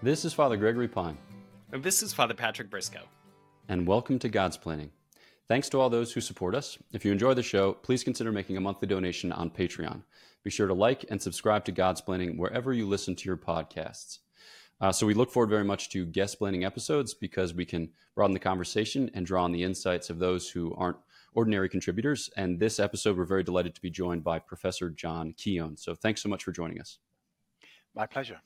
This is Father Gregory Pine. And this is Father Patrick Briscoe. And welcome to Godsplaining. Thanks to all those who support us. If you enjoy the show, please consider making a monthly donation on Patreon. Be sure to like and subscribe to Godsplaining wherever you listen to your podcasts. Uh, so we look forward very much to Guestsplaining episodes because we can broaden the conversation and draw on the insights of those who aren't ordinary contributors. And this episode, we're very delighted to be joined by Professor John Keown. So thanks so much for joining us. My pleasure.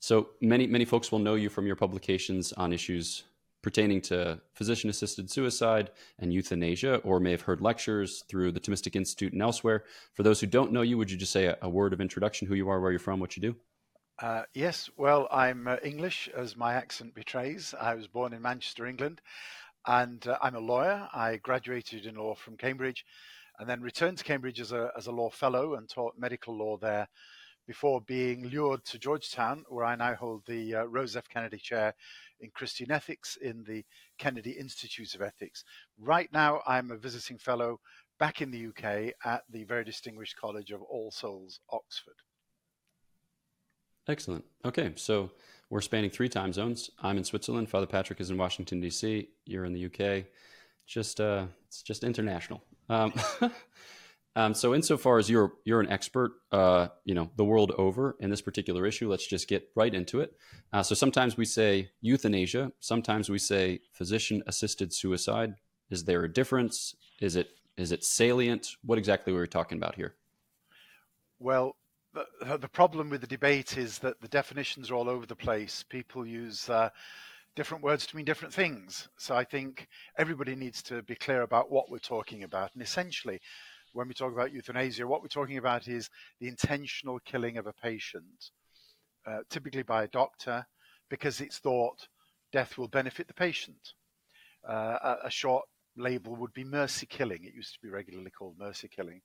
So many many folks will know you from your publications on issues pertaining to physician-assisted suicide and euthanasia, or may have heard lectures through the Thomistic Institute and elsewhere. For those who don't know you, would you just say a, a word of introduction, who you are, where you're from, what you do? Uh, yes, well, I'm uh, English, as my accent betrays. I was born in Manchester, England, and uh, I'm a lawyer. I graduated in law from Cambridge, and then returned to Cambridge as a as a law fellow and taught medical law there before being lured to Georgetown, where I now hold the uh, Rose F. Kennedy Chair in Christian Ethics in the Kennedy Institute of Ethics. Right now, I'm a visiting fellow back in the UK at the very distinguished College of All Souls, Oxford. Excellent. Okay, so we're spanning three time zones. I'm in Switzerland. Father Patrick is in Washington D.C. You're in the UK. Just uh, it's just international. Um, Um, so insofar as you're you're an expert, uh, you know the world over in this particular issue, let's just get right into it. Uh, so sometimes we say euthanasia, sometimes we say physician-assisted suicide. Is there a difference? Is it is it salient? What exactly are we talking about here? Well, the, the problem with the debate is that the definitions are all over the place. People use uh, different words to mean different things. So I think everybody needs to be clear about what we're talking about. And essentially, when we talk about euthanasia, what we're talking about is the intentional killing of a patient, uh, typically by a doctor, because it's thought death will benefit the patient. Uh, a, a, short label would be mercy killing. It used to be regularly called mercy killing.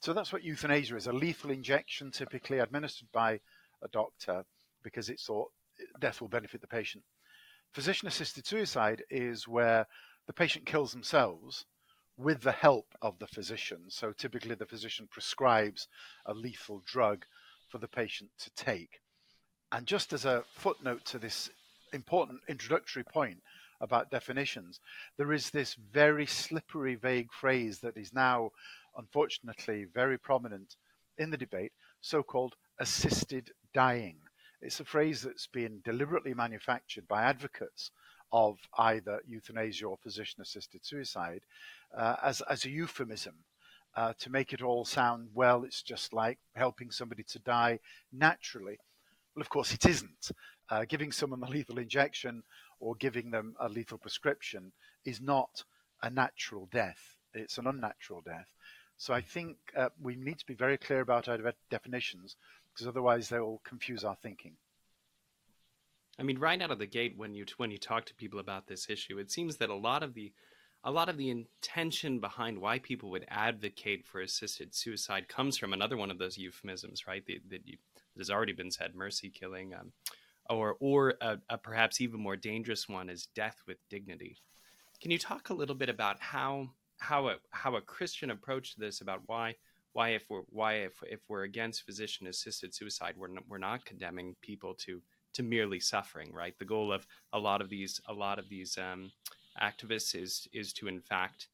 So that's what euthanasia is a lethal injection, typically administered by a doctor, because it's thought death will benefit the patient. Physician assisted suicide is where the patient kills themselves with the help of the physician. So typically, the physician prescribes a lethal drug for the patient to take. And just as a footnote to this important introductory point about definitions, there is this very slippery, vague phrase that is now, unfortunately, very prominent in the debate so called assisted dying. It's a phrase that's been deliberately manufactured by advocates of either euthanasia or physician assisted suicide uh, as, as a euphemism uh, to make it all sound well, it's just like helping somebody to die naturally. Well, of course, it isn't. Uh, giving someone a lethal injection or giving them a lethal prescription is not a natural death, it's an unnatural death. So I think uh, we need to be very clear about our definitions because otherwise they will confuse our thinking. I mean, right out of the gate, when you when you talk to people about this issue, it seems that a lot of the a lot of the intention behind why people would advocate for assisted suicide comes from another one of those euphemisms, right? That, that, that has already been said, mercy killing, um, or or a, a perhaps even more dangerous one is death with dignity. Can you talk a little bit about how how a how a Christian approach to this about why why if we're why if if we're against physician assisted suicide, we're not, we're not condemning people to to merely suffering, right? The goal of a lot of these a lot of these um, activists is is to in fact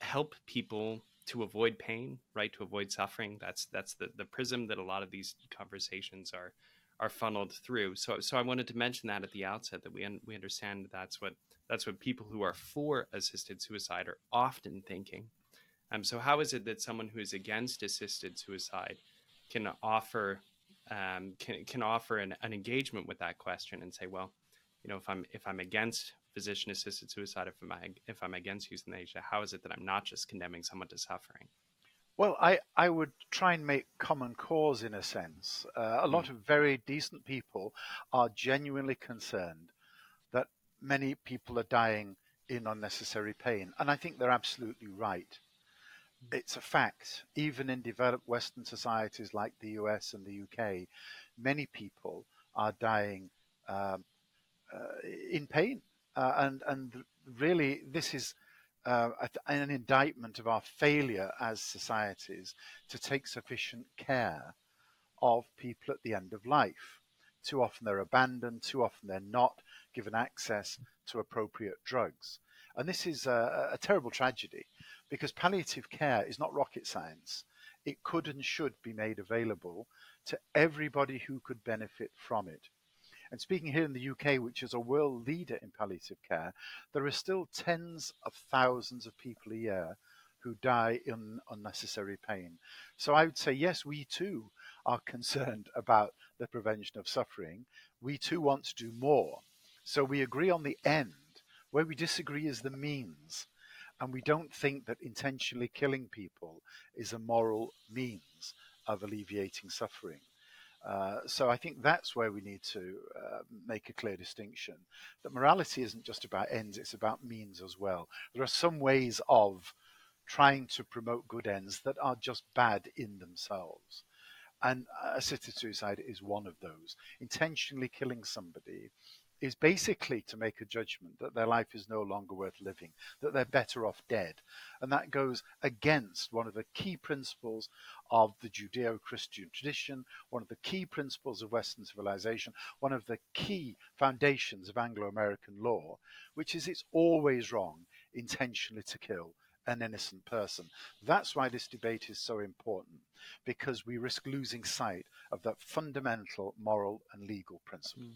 help people to avoid pain, right? To avoid suffering. That's that's the the prism that a lot of these conversations are are funneled through. So so I wanted to mention that at the outset that we un- we understand that that's what that's what people who are for assisted suicide are often thinking. Um, so how is it that someone who is against assisted suicide can offer um, can can offer an, an engagement with that question and say, well, you know, if I'm if I'm against physician assisted suicide, if I'm if I'm against euthanasia, how is it that I'm not just condemning someone to suffering? Well, I, I would try and make common cause in a sense. Uh, a lot mm. of very decent people are genuinely concerned that many people are dying in unnecessary pain. And I think they're absolutely right it's a fact. Even in developed Western societies like the US and the UK, many people are dying um, uh, in pain, uh, and and really this is uh, an indictment of our failure as societies to take sufficient care of people at the end of life. Too often they're abandoned, too often they're not given access to appropriate drugs. And this is a, a terrible tragedy because palliative care is not rocket science. It could and should be made available to everybody who could benefit from it. And speaking here in the UK, which is a world leader in palliative care, there are still tens of thousands of people a year who die in unnecessary pain. So I would say, yes, we too are concerned about the prevention of suffering. We too want to do more. So we agree on the end. Where we disagree is the means. And we don't think that intentionally killing people is a moral means of alleviating suffering. Uh, so I think that's where we need to uh, make a clear distinction. That morality isn't just about ends; it's about means as well. There are some ways of trying to promote good ends that are just bad in themselves, and assisted suicide is one of those. Intentionally killing somebody is basically to make a judgment that their life is no longer worth living, that they're better off dead. And that goes against one of the key principles of the Judeo Christian tradition, one of the key principles of Western civilization, one of the key foundations of Anglo American law, which is it's always wrong intentionally to kill an innocent person. That's why this debate is so important, because we risk losing sight of that fundamental moral and legal principle. Mm.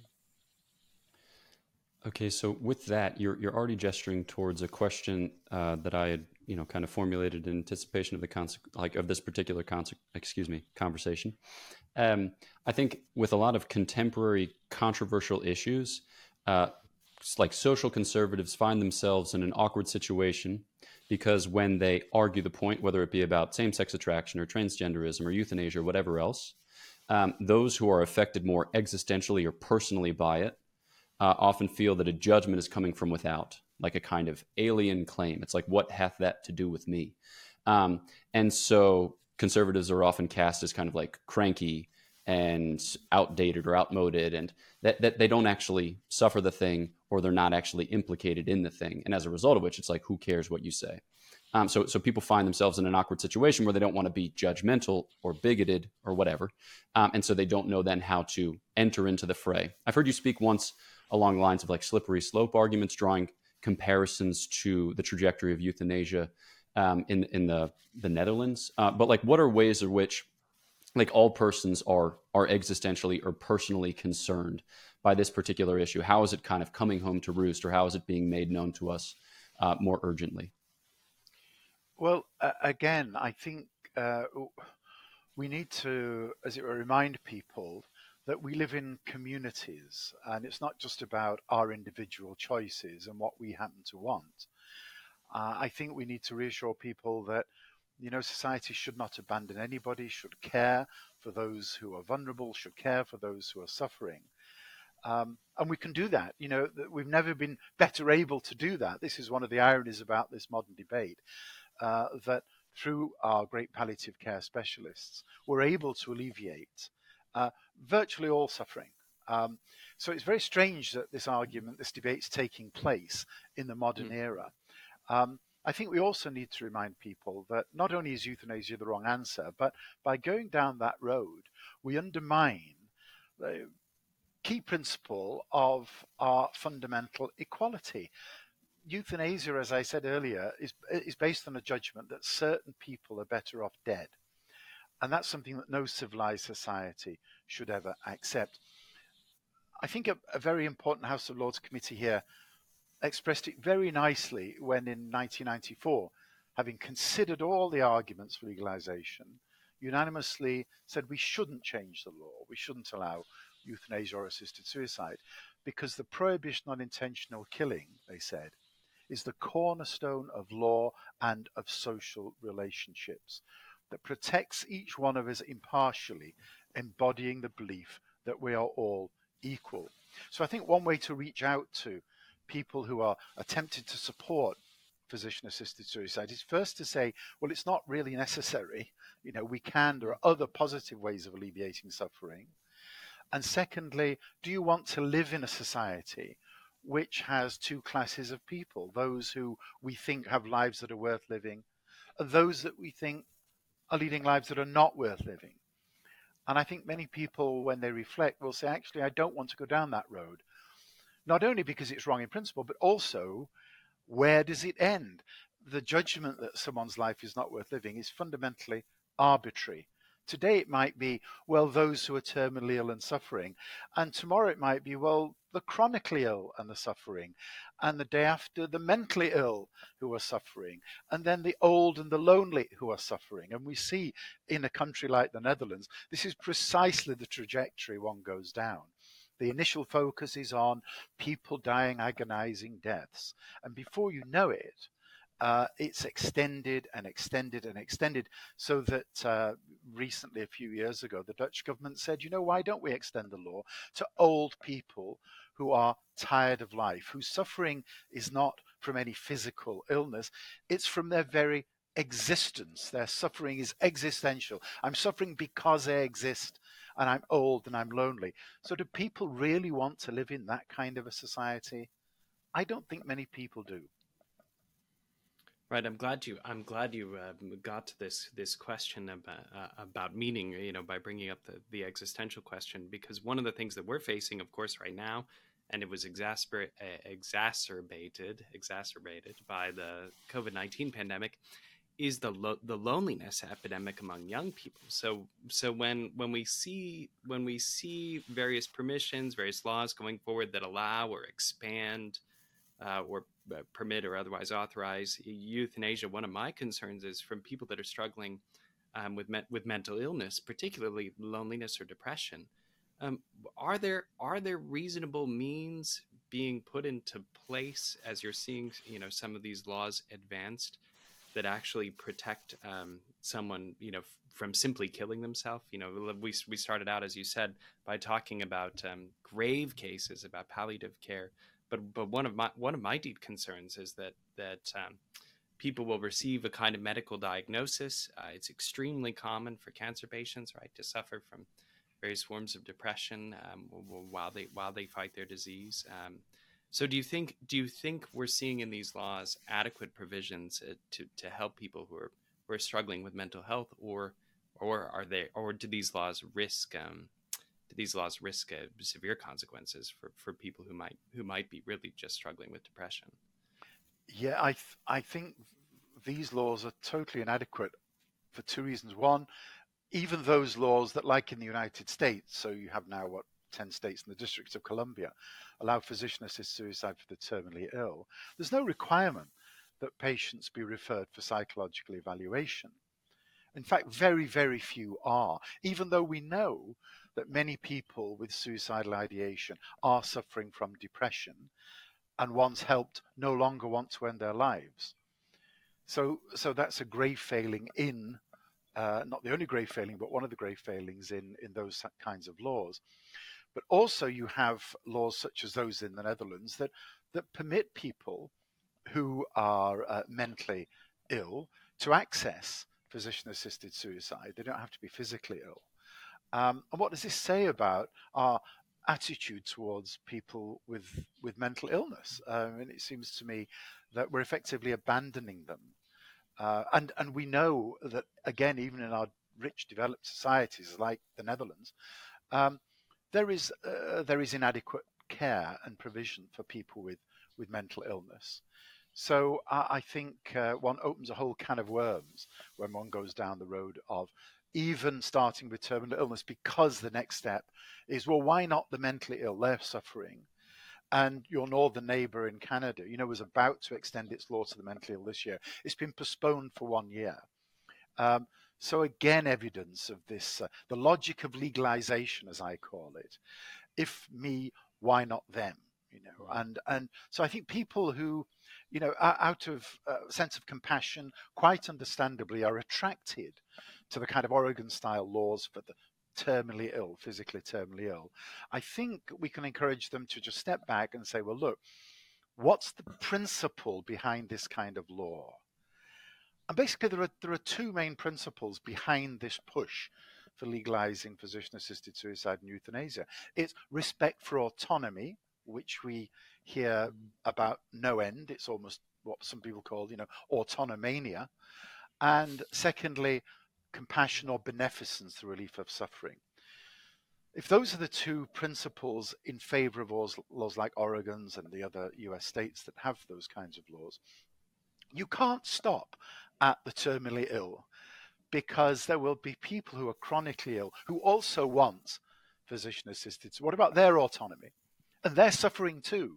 Okay, so with that, you're you're already gesturing towards a question uh, that I had, you know, kind of formulated in anticipation of the conse- like of this particular excuse me conversation. Um, I think with a lot of contemporary controversial issues, uh, like social conservatives find themselves in an awkward situation because when they argue the point, whether it be about same-sex attraction or transgenderism or euthanasia or whatever else, um, those who are affected more existentially or personally by it uh, often feel that a judgment is coming from without, like a kind of alien claim. It's like, what hath that to do with me? Um, and so conservatives are often cast as kind of like cranky and outdated or outmoded, and that, that they don't actually suffer the thing or they're not actually implicated in the thing. And as a result of which, it's like, who cares what you say? Um, so, so people find themselves in an awkward situation where they don't want to be judgmental or bigoted or whatever, um, and so they don't know then how to enter into the fray. I've heard you speak once along the lines of like slippery slope arguments, drawing comparisons to the trajectory of euthanasia um, in in the the Netherlands. Uh, but like, what are ways in which like all persons are are existentially or personally concerned by this particular issue? How is it kind of coming home to roost, or how is it being made known to us uh, more urgently? Well, uh, again, I think uh, we need to, as it were, remind people that we live in communities and it's not just about our individual choices and what we happen to want. Uh, I think we need to reassure people that you know society should not abandon anybody, should care for those who are vulnerable, should care for those who are suffering. Um, and we can do that. You know, we've never been better able to do that. This is one of the ironies about this modern debate uh, that through our great palliative care specialists, we're able to alleviate uh, virtually all suffering. Um, so it's very strange that this argument, this debate, is taking place in the modern mm. era. Um, I think we also need to remind people that not only is euthanasia the wrong answer, but by going down that road, we undermine the key principle of our fundamental equality. Euthanasia, as I said earlier, is, is based on a judgment that certain people are better off dead. And that's something that no civilized society should ever accept. I think a, a very important House of Lords committee here expressed it very nicely when in 1994, having considered all the arguments for legalization, unanimously said we shouldn't change the law, we shouldn't allow euthanasia or assisted suicide, because the prohibition on intentional killing, they said, is the cornerstone of law and of social relationships that protects each one of us impartially, embodying the belief that we are all equal. So I think one way to reach out to people who are attempting to support physician assisted suicide is first to say, well, it's not really necessary. You know, we can, there are other positive ways of alleviating suffering. And secondly, do you want to live in a society which has two classes of people those who we think have lives that are worth living, and those that we think are leading lives that are not worth living. And I think many people, when they reflect, will say, actually, I don't want to go down that road. Not only because it's wrong in principle, but also where does it end? The judgment that someone's life is not worth living is fundamentally arbitrary. Today it might be, well, those who are terminally ill and suffering. And tomorrow it might be, well, the chronically ill and the suffering. And the day after, the mentally ill who are suffering. And then the old and the lonely who are suffering. And we see in a country like the Netherlands, this is precisely the trajectory one goes down. The initial focus is on people dying agonizing deaths. And before you know it, uh, it's extended and extended and extended so that uh, recently, a few years ago, the Dutch government said, you know, why don't we extend the law to old people who are tired of life, whose suffering is not from any physical illness, it's from their very existence. Their suffering is existential. I'm suffering because I exist and I'm old and I'm lonely. So, do people really want to live in that kind of a society? I don't think many people do. Right. I'm glad you. I'm glad you uh, got to this this question about uh, about meaning. You know, by bringing up the the existential question, because one of the things that we're facing, of course, right now, and it was exacerbated exacerbated exacerbated by the COVID nineteen pandemic, is the lo- the loneliness epidemic among young people. So so when when we see when we see various permissions, various laws going forward that allow or expand uh, or permit or otherwise authorize euthanasia, one of my concerns is from people that are struggling um, with me- with mental illness, particularly loneliness or depression. Um, are there are there reasonable means being put into place as you're seeing, you know, some of these laws advanced that actually protect um, someone, you know, f- from simply killing themselves? You know, we we started out as you said by talking about um, grave cases about palliative care but but one of my one of my deep concerns is that that um, people will receive a kind of medical diagnosis. Uh, it's extremely common for cancer patients, right, to suffer from various forms of depression um, while they while they fight their disease. Um, so, do you think do you think we're seeing in these laws adequate provisions uh, to to help people who are who are struggling with mental health, or or are they or do these laws risk um, these laws risk severe consequences for, for people who might who might be really just struggling with depression. Yeah, I th- I think these laws are totally inadequate for two reasons. One, even those laws that, like in the United States, so you have now what 10 states and the District of Columbia allow physician assisted suicide for the terminally ill. There's no requirement that patients be referred for psychological evaluation. In fact, very, very few are, even though we know that many people with suicidal ideation are suffering from depression and once helped no longer want to end their lives. So, so that's a grave failing in, uh, not the only grave failing, but one of the grave failings in, in those kinds of laws. But also, you have laws such as those in the Netherlands that, that permit people who are uh, mentally ill to access physician assisted suicide. They don't have to be physically ill. Um, and what does this say about our attitude towards people with with mental illness? Um, and it seems to me that we're effectively abandoning them. Uh, and and we know that again, even in our rich developed societies like the Netherlands, um, there is uh, there is inadequate care and provision for people with with mental illness. So I, I think uh, one opens a whole can of worms when one goes down the road of even starting with terminal illness because the next step is well why not the mentally ill? They're suffering. And your northern neighbor in canada you know was about to extend its law to the mentally ill this year. It's been postponed for one year. Um, so again evidence of this uh, the logic of legalization as i call it. If me why not them? You know and and so i think people who you know out of a uh, sense of compassion quite understandably are attracted to the kind of Oregon style laws for the terminally ill, physically terminally ill, I think we can encourage them to just step back and say, well, look, what's the principle behind this kind of law? And basically, there are, there are two main principles behind this push for legalizing physician assisted suicide and euthanasia it's respect for autonomy, which we hear about no end. It's almost what some people call, you know, autonomania. And secondly, compassion or beneficence, the relief of suffering. if those are the two principles in favor of laws, like Oregon's and the other US states that have those kinds of laws, you can't stop at the terminally ill because there will be people who are chronically ill who also want physician assisted. What about their autonomy? And they're suffering too.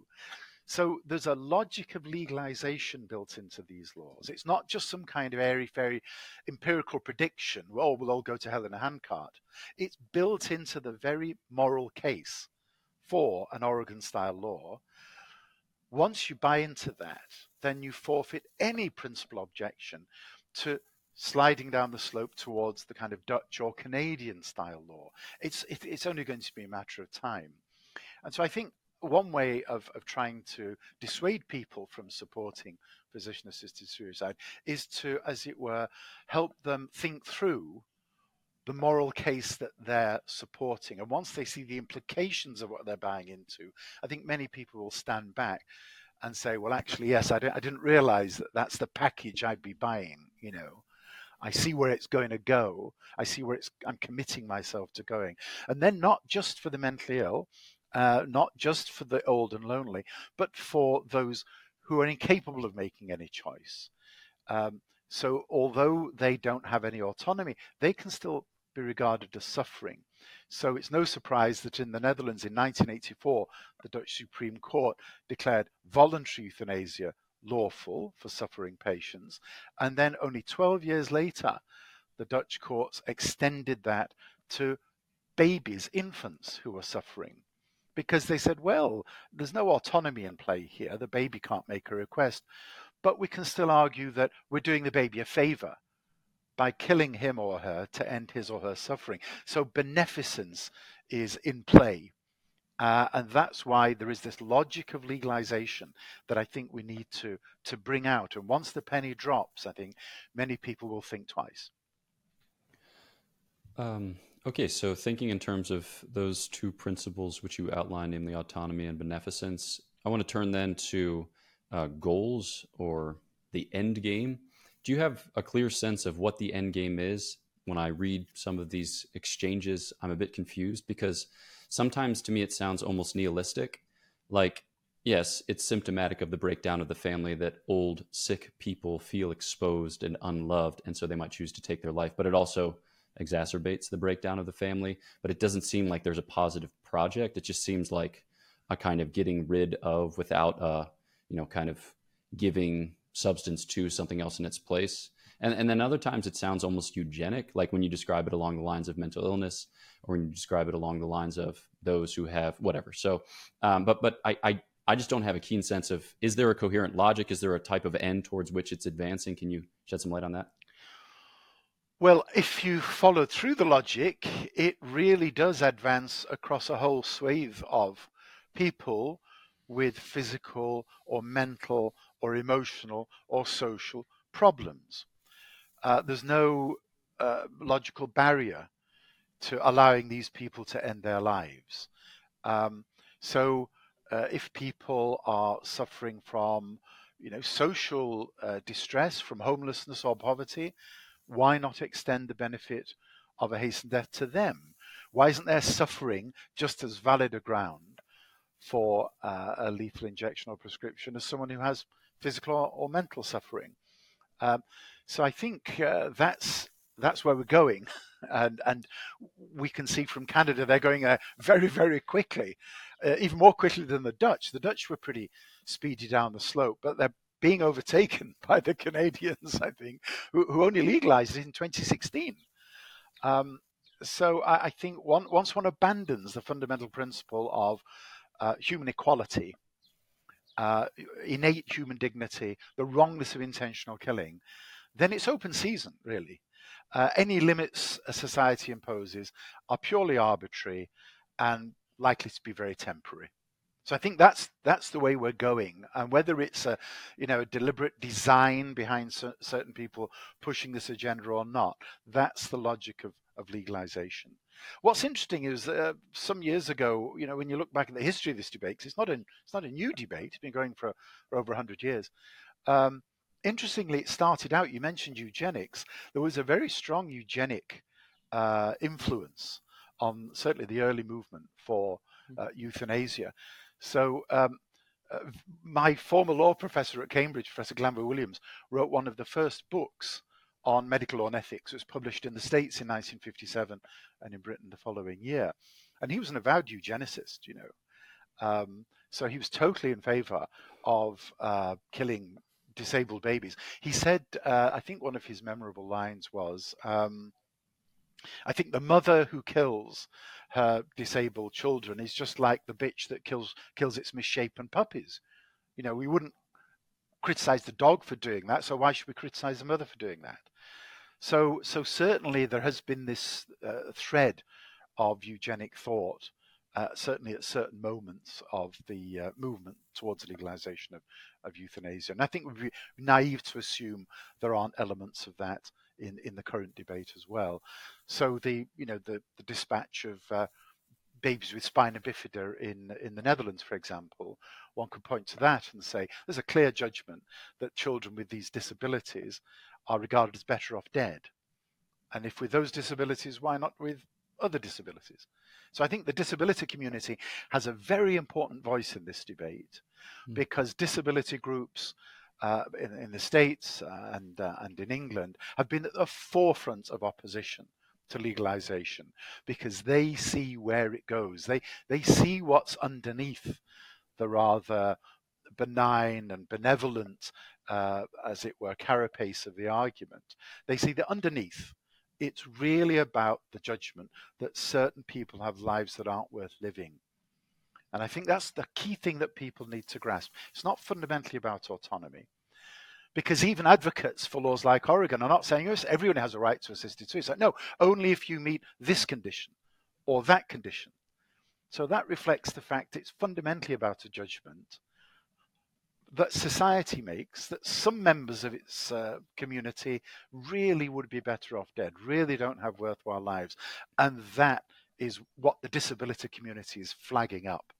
So there's a logic of legalization built into these laws. It's not just some kind of airy fairy empirical prediction, oh, we'll all go to hell in a handcart. It's built into the very moral case for an Oregon style law. Once you buy into that, then you forfeit any principal objection to sliding down the slope towards the kind of Dutch or Canadian style law. It's, it, it's only going to be a matter of time. And so I think one way of, of trying to dissuade people from supporting physician assisted suicide is to, as it were, help them think through the moral case that they're supporting. And once they see the implications of what they're buying into, I think many people will stand back and say, well, actually, yes, I, I didn't realize that that's the package I'd be buying, you know. I see where it's going to go. I see where it's I'm committing myself to going. And then not just for the mentally ill, uh, not just for the old and lonely, but for those who are incapable of making any choice. Um, so, although they don't have any autonomy, they can still be regarded as suffering. So, it's no surprise that in the Netherlands in 1984, the Dutch Supreme Court declared voluntary euthanasia lawful for suffering patients. And then, only 12 years later, the Dutch courts extended that to babies, infants who are suffering because they said, well, there's no autonomy in play here. The baby can't make a request. But we can still argue that we're doing the baby a favor by killing him or her to end his or her suffering. So beneficence is in play. Uh, and that's why there is this logic of legalization that I think we need to, to bring out. And once the penny drops, I think many people will think twice. Um, Okay, so thinking in terms of those two principles which you outlined, namely autonomy and beneficence, I want to turn then to uh, goals or the end game. Do you have a clear sense of what the end game is? When I read some of these exchanges, I'm a bit confused because sometimes to me it sounds almost nihilistic. Like, yes, it's symptomatic of the breakdown of the family that old, sick people feel exposed and unloved, and so they might choose to take their life, but it also exacerbates the breakdown of the family. But it doesn't seem like there's a positive project. It just seems like a kind of getting rid of without a, you know, kind of giving substance to something else in its place. And, and then other times it sounds almost eugenic, like when you describe it along the lines of mental illness, or when you describe it along the lines of those who have whatever. So, um, but but I, I I just don't have a keen sense of is there a coherent logic? Is there a type of end towards which it's advancing? Can you shed some light on that? Well, if you follow through the logic, it really does advance across a whole swathe of people with physical or mental or emotional or social problems. Uh, there's no uh, logical barrier to allowing these people to end their lives. Um, so, uh, if people are suffering from, you know, social uh, distress, from homelessness or poverty, why not extend the benefit of a hastened death to them? Why isn't their suffering just as valid a ground for uh, a lethal injection or prescription as someone who has physical or, or mental suffering? Um, so I think uh, that's that's where we're going, and and we can see from Canada they're going uh, very very quickly, uh, even more quickly than the Dutch. The Dutch were pretty speedy down the slope, but they're being overtaken by the Canadians, I think, who, who only legalized it in 2016. Um, so I, I think one, once one abandons the fundamental principle of uh, human equality, uh, innate human dignity, the wrongness of intentional killing, then it's open season, really. Uh, any limits a society imposes are purely arbitrary and likely to be very temporary. So I think that's that's the way we're going, and whether it's a you know a deliberate design behind certain people pushing this agenda or not, that's the logic of of legalization. What's interesting is uh, some years ago, you know, when you look back at the history of this debate, it's not a it's not a new debate; it's been going for, for over hundred years. Um, interestingly, it started out. You mentioned eugenics. There was a very strong eugenic uh, influence on certainly the early movement for hmm. uh, euthanasia. So um, uh, my former law professor at Cambridge, Professor Glanville Williams, wrote one of the first books on medical law and ethics. It was published in the States in 1957 and in Britain the following year. And he was an avowed eugenicist, you know. Um, so he was totally in favor of uh, killing disabled babies. He said, uh, I think one of his memorable lines was, um, I think the mother who kills her disabled children is just like the bitch that kills kills its misshapen puppies. You know, we wouldn't criticize the dog for doing that, so why should we criticize the mother for doing that? So, so certainly there has been this uh, thread of eugenic thought, uh, certainly at certain moments of the uh, movement towards the legalization of, of euthanasia. And I think we'd be naive to assume there aren't elements of that in, in the current debate as well. So the you know the, the dispatch of uh, babies with spina bifida in in the Netherlands, for example, one could point to that and say there's a clear judgment that children with these disabilities are regarded as better off dead. And if with those disabilities, why not with other disabilities? So I think the disability community has a very important voice in this debate mm. because disability groups uh, in, in, the States uh, and, uh, and in England have been at the forefront of opposition to legalization because they see where it goes. They, they see what's underneath the rather benign and benevolent, uh, as it were, carapace of the argument. They see that underneath, it's really about the judgment that certain people have lives that aren't worth living and I think that's the key thing that people need to grasp. It's not fundamentally about autonomy. Because even advocates for laws like Oregon are not saying, yes, everyone has a right to assisted suicide. No, only if you meet this condition or that condition. So that reflects the fact it's fundamentally about a judgment that society makes that some members of its uh, community really would be better off dead, really don't have worthwhile lives. And that is what the disability community is flagging up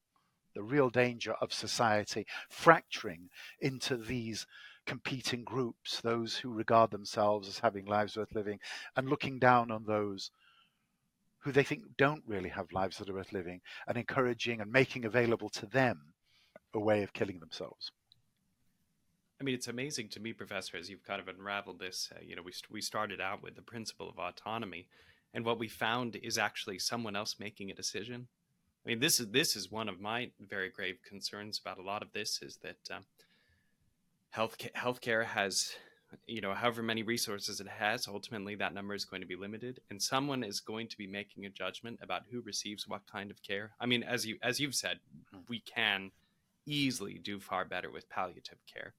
the real danger of society fracturing into these competing groups, those who regard themselves as having lives worth living, and looking down on those who they think don't really have lives that are worth living, and encouraging and making available to them a way of killing themselves. I mean, it's amazing to me, Professor, as you've kind of unraveled this. Uh, you know, we, we started out with the principle of autonomy, and what we found is actually someone else making a decision I mean, this is this is one of my very grave concerns about a lot of this is that um, health healthcare has, you know, however many resources it has, ultimately that number is going to be limited, and someone is going to be making a judgment about who receives what kind of care. I mean, as you as you've said, we can easily do far better with palliative care.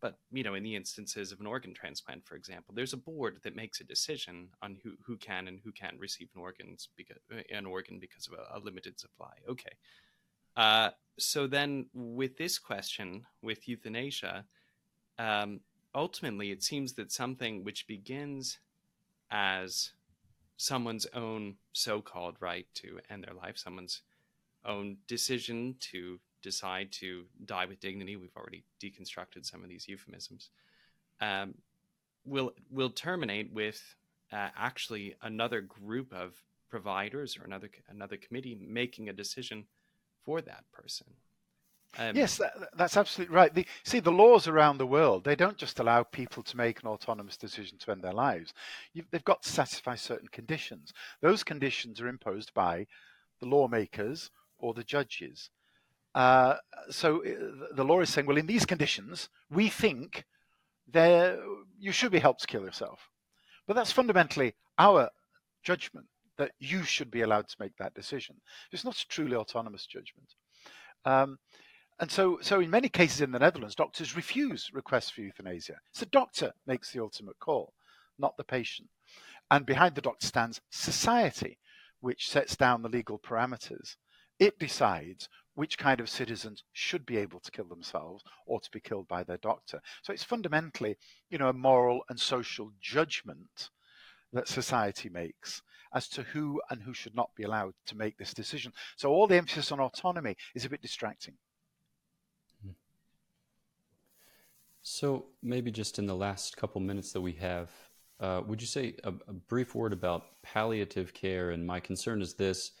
But you know, in the instances of an organ transplant, for example, there's a board that makes a decision on who, who can and who can't receive an organs because an organ because of a, a limited supply. Okay. Uh, so then, with this question, with euthanasia, um, ultimately, it seems that something which begins as someone's own so-called right to end their life, someone's own decision to decide to die with dignity, we've already deconstructed some of these euphemisms, um, will will terminate with uh, actually another group of providers or another another committee making a decision for that person. Um, yes, that, that's absolutely right. The, see, the laws around the world, they don't just allow people to make an autonomous decision to end their lives. You've, they've got to satisfy certain conditions. Those conditions are imposed by the lawmakers or the judges. Uh, so uh, the law is saying, well, in these conditions, we think there you should be helped to kill yourself. But that's fundamentally our judgment that you should be allowed to make that decision. It's not a truly autonomous judgment. Um, and so, so in many cases in the Netherlands, doctors refuse requests for euthanasia. So the doctor makes the ultimate call, not the patient. And behind the doctor stands society, which sets down the legal parameters. It decides which kind of citizens should be able to kill themselves or to be killed by their doctor. So it's fundamentally, you know, a moral and social judgment that society makes as to who and who should not be allowed to make this decision. So all the emphasis on autonomy is a bit distracting. Hmm. So maybe just in the last couple minutes that we have, uh, would you say a, a, brief word about palliative care? And my concern is this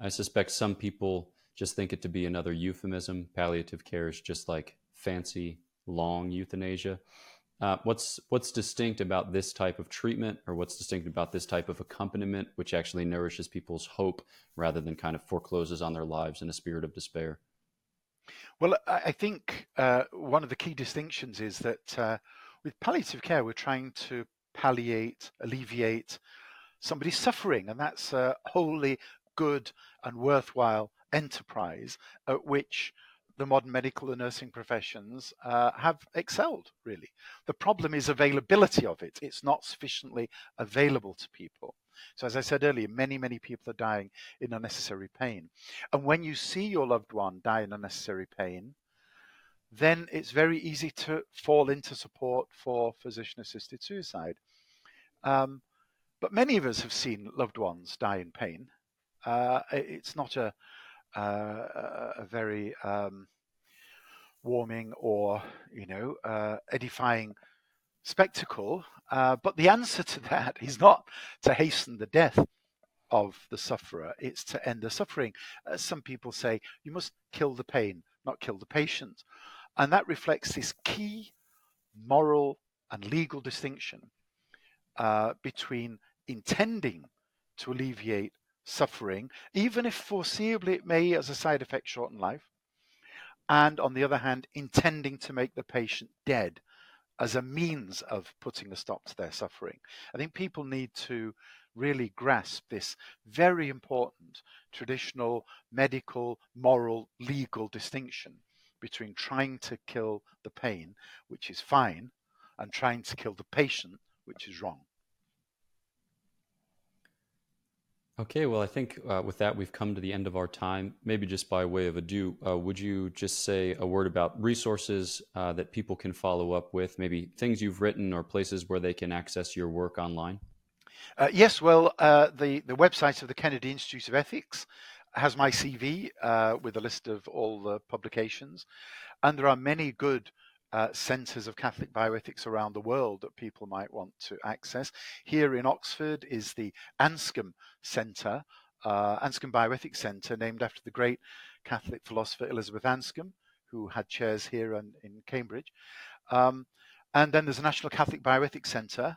I suspect some people just think it to be another euphemism. Palliative care is just like fancy, long euthanasia. Uh, what's what's distinct about this type of treatment, or what's distinct about this type of accompaniment, which actually nourishes people's hope rather than kind of forecloses on their lives in a spirit of despair? Well, I think uh, one of the key distinctions is that uh, with palliative care, we're trying to palliate, alleviate somebody's suffering, and that's a wholly good and worthwhile enterprise at which the modern medical and nursing professions uh, have excelled, really. The problem is availability of it. It's not sufficiently available to people. So, as I said earlier, many, many people are dying in unnecessary pain. And when you see your loved one die in unnecessary pain, then it's very easy to fall into support for physician assisted suicide. Um, but many of us have seen loved ones die in pain. Uh, it's not a, uh, a very um, warming or you know uh, edifying spectacle. Uh, but the answer to that is not to hasten the death of the sufferer; it's to end the suffering. As some people say, you must kill the pain, not kill the patient, and that reflects this key moral and legal distinction uh, between intending to alleviate suffering, even if foreseeably it may, as a side effect, shorten life, and on the other hand, intending to make the patient dead as a means of putting a stop to their suffering. I think people need to really grasp this very important traditional medical, moral, legal distinction between trying to kill the pain, which is fine, and trying to kill the patient, which is wrong. Okay, well, I think uh, with that, we've come to the end of our time. Maybe just by way of adieu, uh, would you just say a word about resources uh, that people can follow up with, maybe things you've written or places where they can access your work online? Uh, yes, well, uh, the, the website of the Kennedy Institute of Ethics has my CV uh, with a list of all the publications. And there are many good uh, centres of Catholic bioethics around the world that people might want to access. Here in Oxford is the Anscombe Centre, uh, Anscombe Bioethics Centre, named after the great Catholic philosopher Elizabeth Anscombe, who had chairs here in, in Cambridge. Um, and then there's a National Catholic Bioethics Centre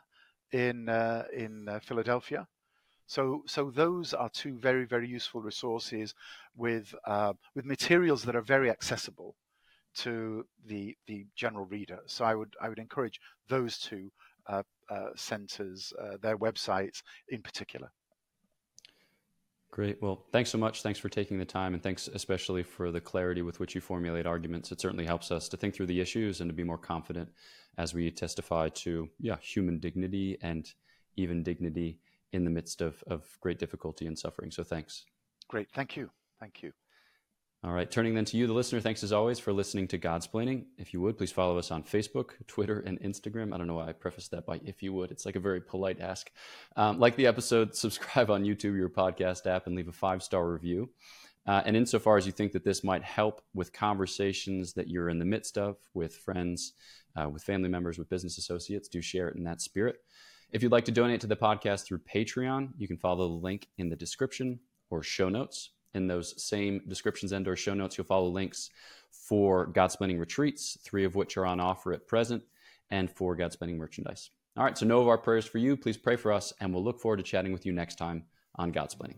in uh, in uh, Philadelphia. So, so those are two very, very useful resources with uh, with materials that are very accessible to the the general reader. So I would I would encourage those two uh, uh, centers, uh, their websites in particular. Great. Well, thanks so much. Thanks for taking the time, and thanks especially for the clarity with which you formulate arguments. It certainly helps us to think through the issues and to be more confident as we testify to yeah human dignity and even dignity in the midst of, of great difficulty and suffering. So thanks. Great. Thank you. Thank you. All right, turning then to you, the listener. Thanks as always for listening to Godsplaining. If you would, please follow us on Facebook, Twitter, and Instagram. I don't know why I prefaced that by if you would. It's like a very polite ask. Um, like the episode, subscribe on YouTube, your podcast app, and leave a five star review. Uh, and insofar as you think that this might help with conversations that you're in the midst of with friends, uh, with family members, with business associates, do share it in that spirit. If you'd like to donate to the podcast through Patreon, you can follow the link in the description or show notes in those same descriptions and or show notes. You'll follow links for godsplaining retreats three of which are on offer at present and for godsplaining merchandise. All right so know of our prayers for you. Please pray for us and we'll look forward to chatting with you next time on godsplaining